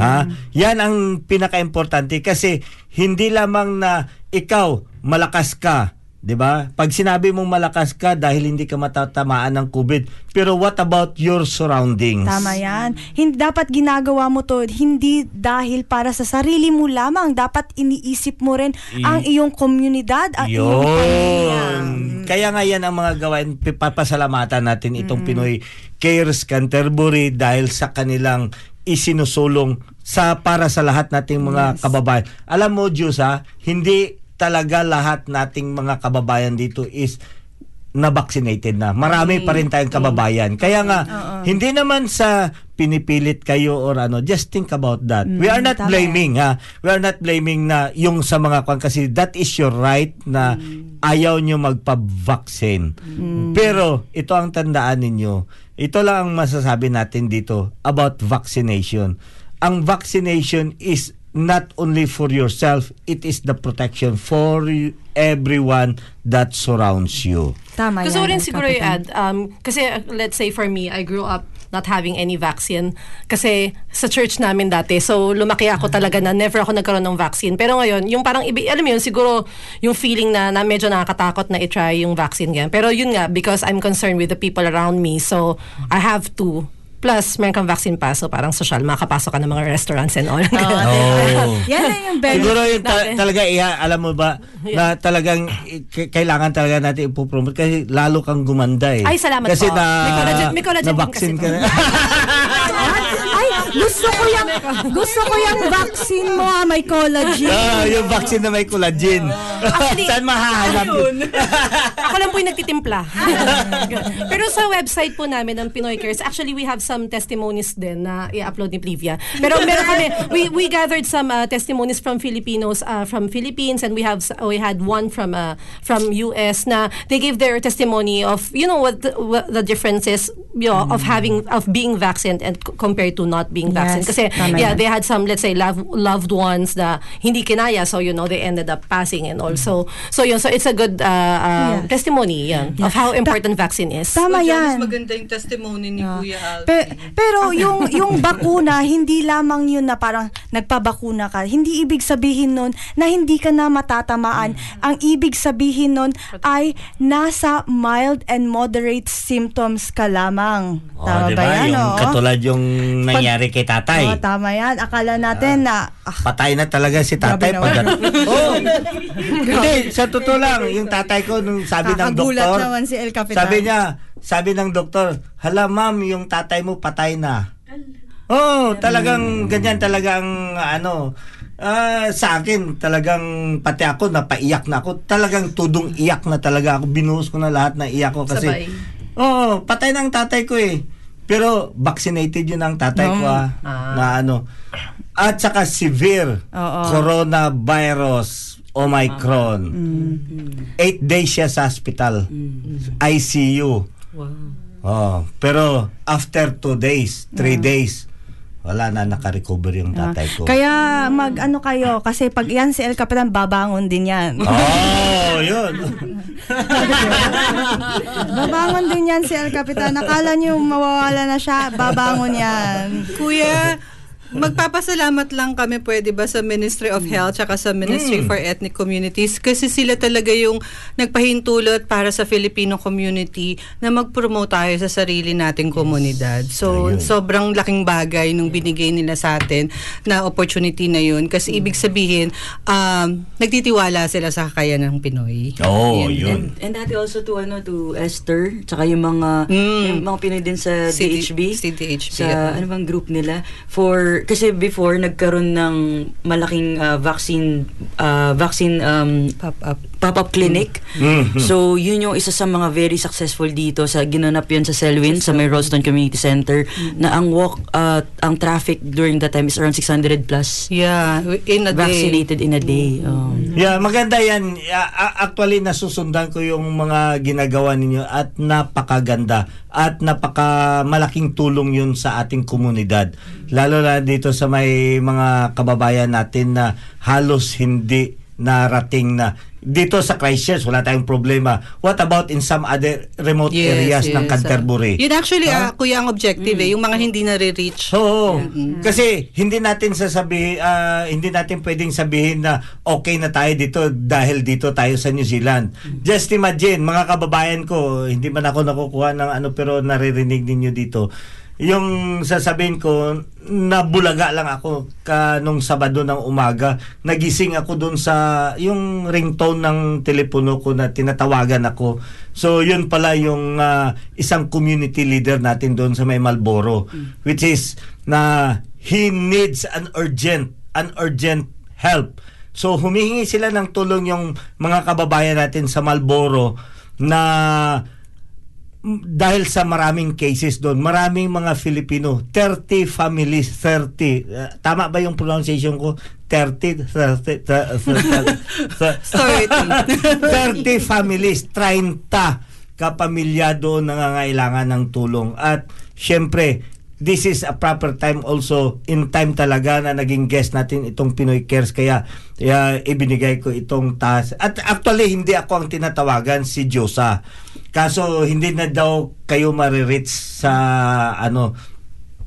Ha? Yan ang pinaka-importante kasi hindi lamang na ikaw malakas ka 'di ba? Pag sinabi mong malakas ka dahil hindi ka matatamaan ng COVID, pero what about your surroundings? Tama yan. Hindi, dapat ginagawa mo to hindi dahil para sa sarili mo lamang. Dapat iniisip mo rin I- ang iyong komunidad at iyong pamilya. Yun. Kaya nga yan ang mga gawain, papasalamatan natin itong Pinoy Cares Canterbury dahil sa kanilang isinusulong sa para sa lahat nating mga kababayan. Alam mo, Diyos ha, hindi talaga lahat nating mga kababayan dito is na vaccinated na. Marami pa rin tayong kababayan. Kaya nga, hindi naman sa pinipilit kayo or ano, just think about that. We are not tama blaming ha. We are not blaming na yung sa mga kwan kasi that is your right na ayaw nyo magpa-vaccine. Pero ito ang tandaan ninyo. Ito lang ang masasabi natin dito about vaccination. Ang vaccination is not only for yourself, it is the protection for y- everyone that surrounds you. Tama Gusto ko yan, rin siguro i-add, um, kasi uh, let's say for me, I grew up not having any vaccine. Kasi sa church namin dati, so lumaki ako talaga na never ako nagkaroon ng vaccine. Pero ngayon, yung parang, ibi, alam mo yun, siguro yung feeling na, na medyo nakakatakot na i-try yung vaccine yan. Pero yun nga, because I'm concerned with the people around me, so I have to Plus, meron kang vaccine pa, so parang social, makakapasok ka ng mga restaurants and all. [laughs] Oh. Yan na yung benefit Siguro yung ta- natin. talaga iya, alam mo ba na talagang k- kailangan talaga natin ipopromote kasi lalo kang gumanda eh. Ay, salamat kasi po. na May collagen- may collagen din na-vaccine kasi ka na. [laughs] Ay, gusto ko yung gusto ko yung vaccine mo ha, may collagen. Ah, yung vaccine na may collagen. Actually, Saan mahahanap? [laughs] Ako lang po yung nagtitimpla. [laughs] Pero sa website po namin ng Pinoy Cares, actually we have some testimonies din na i-upload ni Plivia. Pero meron kami, we, we gathered some uh, testimonies from Filipinos, uh, from Philippines, and we have we had one from uh, from US na they gave their testimony of, you know, what the, what the difference is, you know, of having, of being vaccinated and c- compared to not being vaccinated. Yes, Kasi, tama yeah, yan. they had some, let's say, love, loved ones na hindi kinaya, so, you know, they ended up passing and also, so yun, so it's a good uh, uh, Yes. testimony yan of how important vaccine is. Tama yan. Mas maganda yung testimony ni Kuya Alvin. Pe- pero yung yung [laughs] bakuna hindi lamang yun na parang nagpabakuna ka. Hindi ibig sabihin nun na hindi ka na matatamaan. Ang ibig sabihin nun ay nasa mild and moderate symptoms ka lamang. Tama oh, ba yan? Yung oh? katulad yung nangyari kay tatay. Oh, tama yan. Akala natin na ah, Patay na talaga si tatay pag [laughs] oh. [laughs] Hindi, sa totoo lang, yung tatay ko nung sabi ng Kakagulat doktor. naman si El Capitan. Sabi niya, sabi ng doktor, "Hala ma'am, yung tatay mo patay na." Oh, talagang ganyan talagang ano, ah, sa akin talagang pati ako napaiyak na ako. Talagang tudong iyak na talaga ako. Binuhos ko na lahat na iyak ko kasi Sabay. Oh, patay ng tatay ko eh. Pero vaccinated yun ang tatay ko ah, na ano. At saka severe Oo. coronavirus Omicron. Eight days siya sa hospital. ICU. Oh, pero after two days, three days, wala na naka-recover yung tatay ko. Kaya mag ano kayo kasi pag yan si El Capitan babangon din yan. Oh, yun. [laughs] babangon din yan si El Capitan. Nakala niyo mawawala na siya, babangon yan. Kuya, magpapasalamat lang kami pwede ba sa Ministry of Health tsaka sa Ministry Mm. for Ethnic Communities kasi sila talaga yung nagpahintulot para sa Filipino community na mag-promote tayo sa sarili nating komunidad. So, Ayun. sobrang laking bagay nung binigay nila sa atin na opportunity na yun kasi ibig sabihin, um, nagtitiwala sila sa kakayanan ng Pinoy. Oh, Yan. yun. And dati also to ano to Esther, tsaka yung mga Mm. yung mga Pinoy din sa CD DHB. CDHB, Sa ano bang group nila for kasi before nagkaroon ng malaking uh, vaccine uh, vaccine um, Pop-up. pop-up clinic. Mhm. So, yun yung isa sa mga very successful dito sa ginanap yun sa Selwyn, sa may Ralston Community Center, na ang walk, uh, ang traffic during that time is around 600 plus Yeah, in a day. vaccinated in a day. Um, Yeah, maganda yan. Actually, nasusundan ko yung mga ginagawa ninyo at napakaganda at napaka malaking tulong yun sa ating komunidad. Lalo na dito sa may mga kababayan natin na halos hindi narating na dito sa Christchurch wala tayong problema. What about in some other remote Yes, areas yes, ng. Canterbury? Yun actually, Ah? ah, kuya, ang objective eh. Yung mga hindi nare-reach. Oo. Kasi hindi natin sasabihin ah, hindi natin pwedeng sabihin na okay na tayo dito dahil dito tayo sa New Zealand. Just imagine mga kababayan ko, hindi man ako nakukuha ng ano pero naririnig ninyo dito. Yung sasabihin ko, nabulaga lang ako ka Sabado ng umaga. Nagising ako dun sa yung ringtone ng telepono ko na tinatawagan ako. So yun pala yung ah, isang community leader natin doon sa may Malboro which is na he needs an urgent an urgent help. So humihingi sila ng tulong yung mga kababayan natin sa Malboro na dahil sa maraming cases doon, maraming mga Filipino, 30 families, 30. Uh, tama ba yung pronunciation ko? 30, 30, 30, 30 families, 30 kapamilya doon nangangailangan ng tulong. At syempre, this is a proper time also in time talaga na naging guest natin itong Pinoy Cares kaya, kaya ibinigay ko itong task. At actually hindi ako ang tinatawagan si Diyosa. Kaso hindi na daw kayo marireach sa ano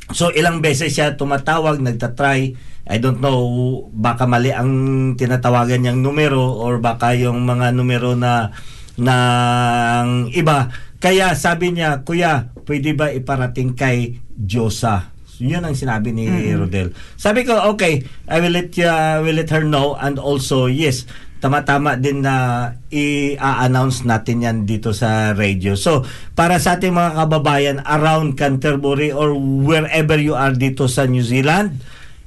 So ilang beses siya tumatawag, nagtatry. I don't know, baka mali ang tinatawagan niyang numero or baka yung mga numero na ng iba. Kaya sabi niya, Kuya, pwede ba iparating kay Diyosa? Yun ang sinabi ni Rodel. Sabi ko, okay, I will let, you, I will let her know and also, yes, tama-tama din na i-announce natin yan dito sa radio. So, para sa ating mga kababayan around Canterbury or wherever you are dito sa New Zealand,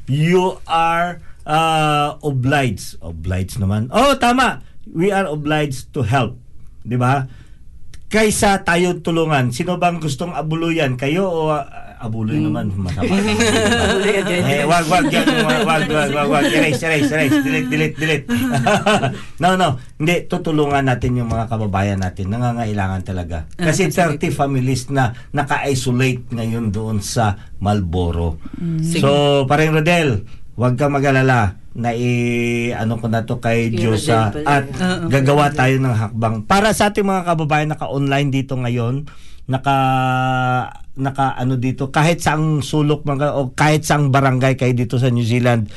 you are uh, obliged. Obliged naman. Oh, tama. We are obliged to help. 'Di ba? Kaysa tayo tulungan. Sino bang gustong abuluyan? Kayo o uh, abuloy naman masama. [laughs] eh, wag wag yan, wag wag wag wag, wag. erase erase erase delete delete delete. [laughs] no no, hindi tutulungan natin yung mga kababayan natin nangangailangan talaga. Kasi 30 families na naka-isolate ngayon doon sa Malboro. So, parang Rodel, wag kang mag-alala na i ano ko na to kay Diyosa pala. at gagawa tayo ng hakbang para sa ating mga kababayan naka-online dito ngayon naka naka ano dito kahit saang sulok mga o kahit saang barangay kayo dito sa New Zealand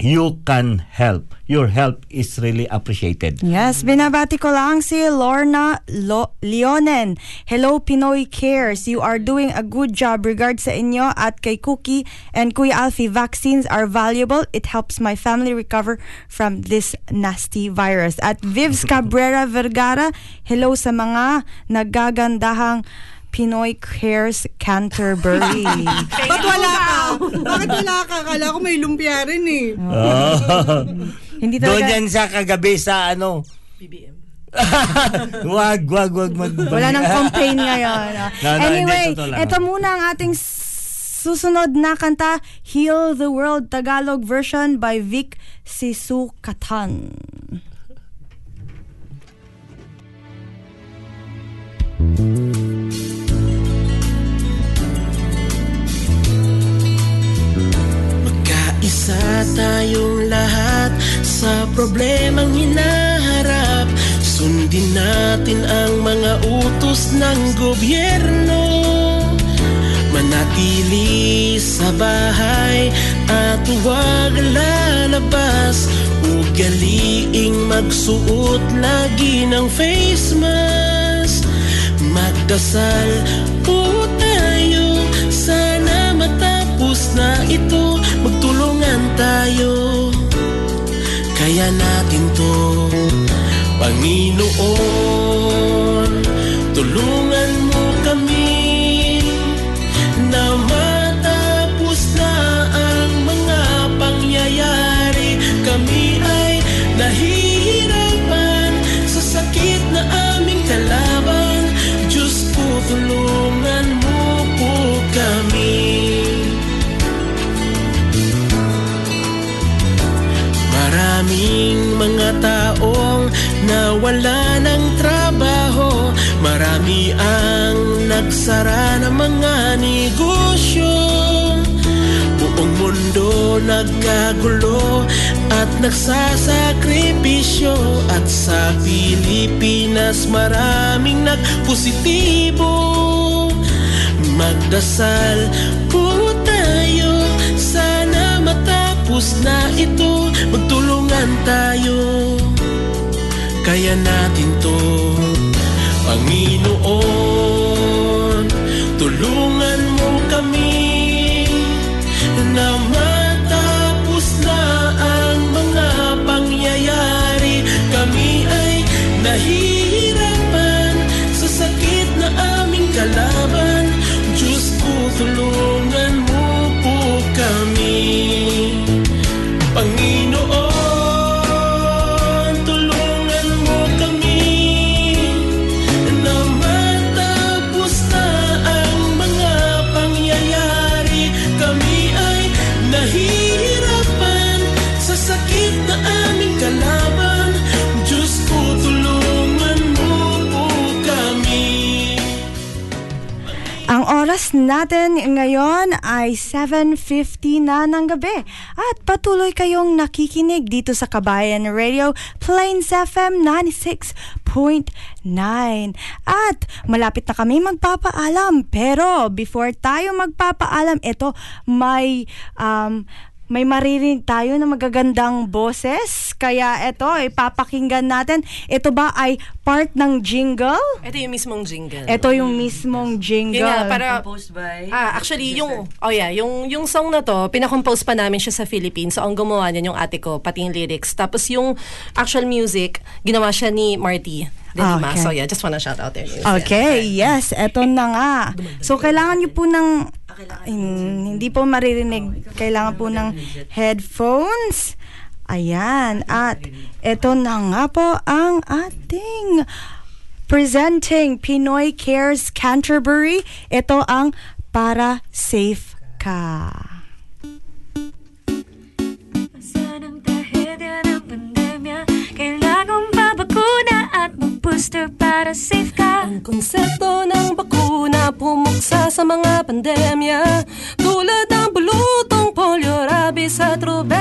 you can help your help is really appreciated Yes, binabati ko lang si Lorna Lo- Leonen. Hello Pinoy Cares. You are doing a good job. Regards sa inyo at kay Cookie and Kuya Alfie. Vaccines are valuable. It helps my family recover from this nasty virus. At Vivs [laughs] Cabrera Vergara, hello sa mga nagagandahang Pinoy Cares Canterbury. Ba't wala [laughs] ka? Bakit wala ka? Kala ko may lumpia rin eh. [laughs] Hindi doon talaga, yan sa kagabi sa ano BBM. [laughs] wag wag wag mag wala nang campaign ngayon. No, no, hindi, anyway, totoo lang. ito muna ang ating susunod na kanta, Heal the World Tagalog version by Vic Sisukatan. Magkaisa tayong lahat sa problemang hinaharap. Sundin natin ang mga utos ng gobyerno. Manatili sa bahay at huwag lalabas. Ugaliing magsuot lagi ng face mask. Magdasal po tayo. Sana matapos na ito Magtulungan tayo. Kaya natin to Panginoon. Tulungan mo kami mga taong nawala ng trabaho. Marami ang nagsara ng mga negosyo. Buong mundo nagkagulo at nagsasakripisyo. At sa Pilipinas maraming nagpositibo. Magdasal Sana matapos na ito Magtulungan tayo. Kaya natin to Panginoon. Tulungan oras natin ngayon ay 7.50 na ng gabi. At patuloy kayong nakikinig dito sa Kabayan Radio Plains FM 96.9 at malapit na kami magpapaalam. Pero before tayo magpapaalam ito may um, may maririnig tayo na magagandang boses. Kaya ito, ipapakinggan natin. Ito ba ay part ng jingle? Ito yung mismong jingle. Ito yung mismong jingle. Yun nga, para... Composed by... Ah, actually, yung... Oh yeah, yung, yung song na to, pinakompose pa namin siya sa Philippines. So, ang gumawa niyan yung ate ko, pati yung lyrics. Tapos yung actual music, ginawa siya ni Marty De Lima. Okay. So yeah, just wanna shout out their news. Okay, yes, eto na nga. So, kailangan nyo po ng, hin- hindi po maririnig, kailangan po ng headphones. Ayan, at eto na nga po ang ating presenting Pinoy Cares Canterbury. Ito ang Para Safe Ka. At mag-booster para safe ka. Ang konsepto ng bakuna pumuksa sa mga pandemya tulad ng bulutong polio, rabies at rubella.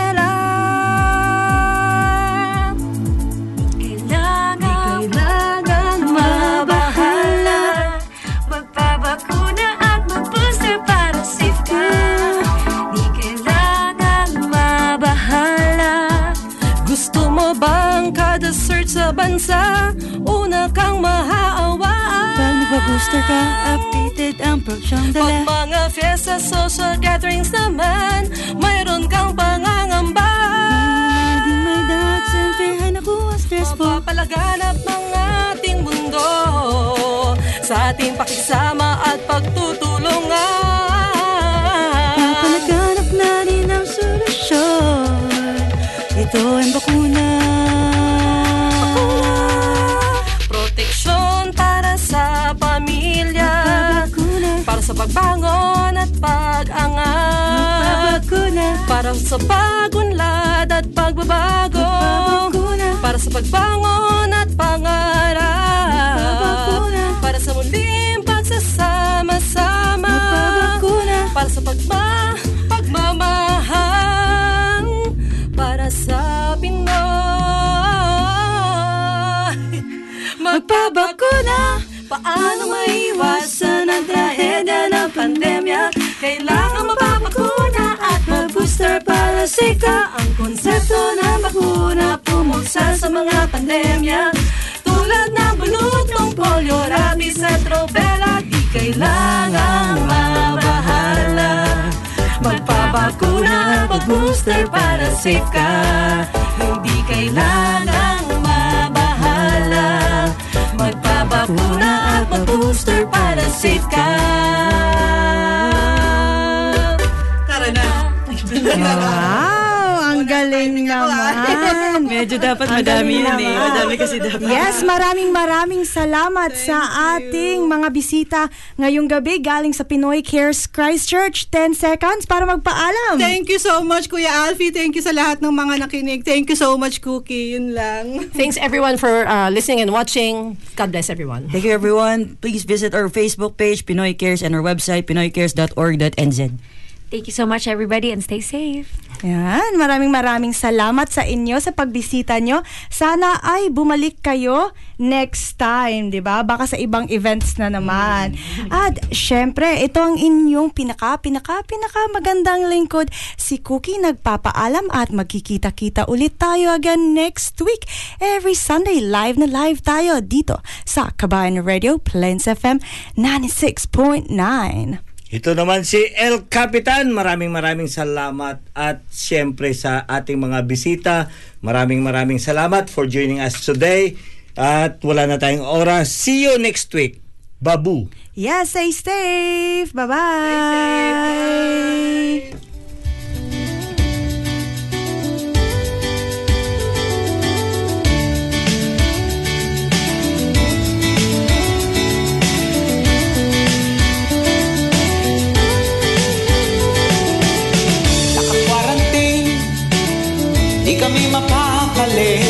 Nagpa-booster ka, updated ang prosyong Pag dala. mga fiesta, social gatherings naman, mayroon kang pangangamba. Di may dahat, simplihan ako ang stressful. Mapapalaganap ng ating mundo sa ating pakisama at pagtutulungan. Pagbangon at pag-angat, para sa pagunlad at pagbabago, para sa pagbangon at pangarap, para sa muling pagsasama-sama, para sa pagma pagmamahal, para sa Pinoy. Magpabakuna! Paano maiwasan ang trahedya ng pandemya? Kailangan mapapakuna at mag-booster para safe ka. Ang konsepto ng bakuna pumuksa sa mga pandemya. Tulad ng bulutong polio, rabies at rubella, di kailangang mabahala. Magpapakuna at mag-booster para safe Wow, ang galing naman. [laughs] Medyo dapat Ang madami galing yun eh. naman. Madami kasi dapat. Yes, maraming maraming salamat sa ating mga bisita ngayong gabi galing sa Pinoy Cares Christchurch. 10 seconds para magpaalam. Thank you so much, Kuya Alfie. Thank you sa lahat ng mga nakinig. Thank you so much, Cookie. Yun lang. [laughs] Thanks everyone for uh, listening and watching. God bless everyone. Thank you everyone. Please visit our Facebook page, Pinoy Cares, and our website, pinoycares.org.nz. Thank you so much, everybody, and stay safe. Yan, maraming maraming salamat sa inyo sa pagbisita nyo. Sana ay bumalik kayo next time, 'di ba? Baka sa ibang events na naman. At syempre, ito ang inyong pinaka pinaka pinaka magandang lingkod, si Cookie nagpapaalam at magkikita-kita ulit tayo again next week. Every Sunday live na live tayo dito sa Kabayan Radio Plains FM 96.9. Ito naman si El Capitan. Maraming maraming salamat at siyempre sa ating mga bisita. Maraming maraming salamat for joining us today. At wala na tayong oras. See you next week. Babu. Yeah, stay safe. Bye-bye. Naka-quarantine kami mapakali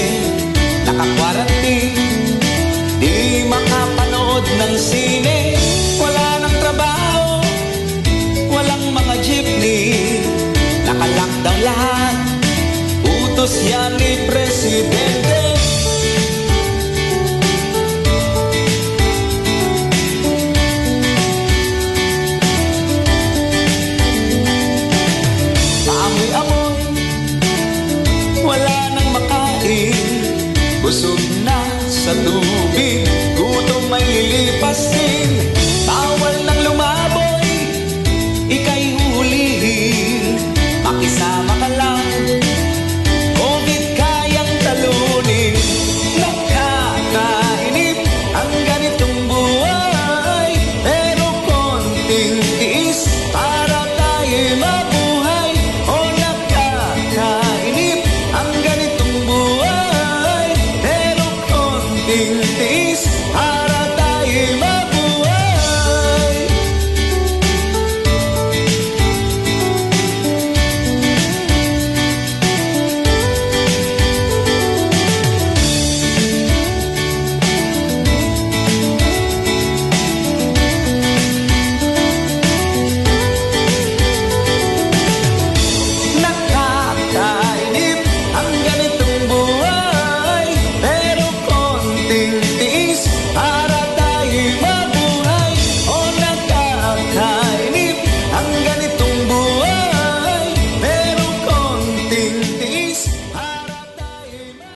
Naka-quarantine Di makapanood ng sine. Wala ng trabaho Walang mga jeepney. Naka-lockdown lahat Utos yan ni Presidente nubig Gutom may lilipas din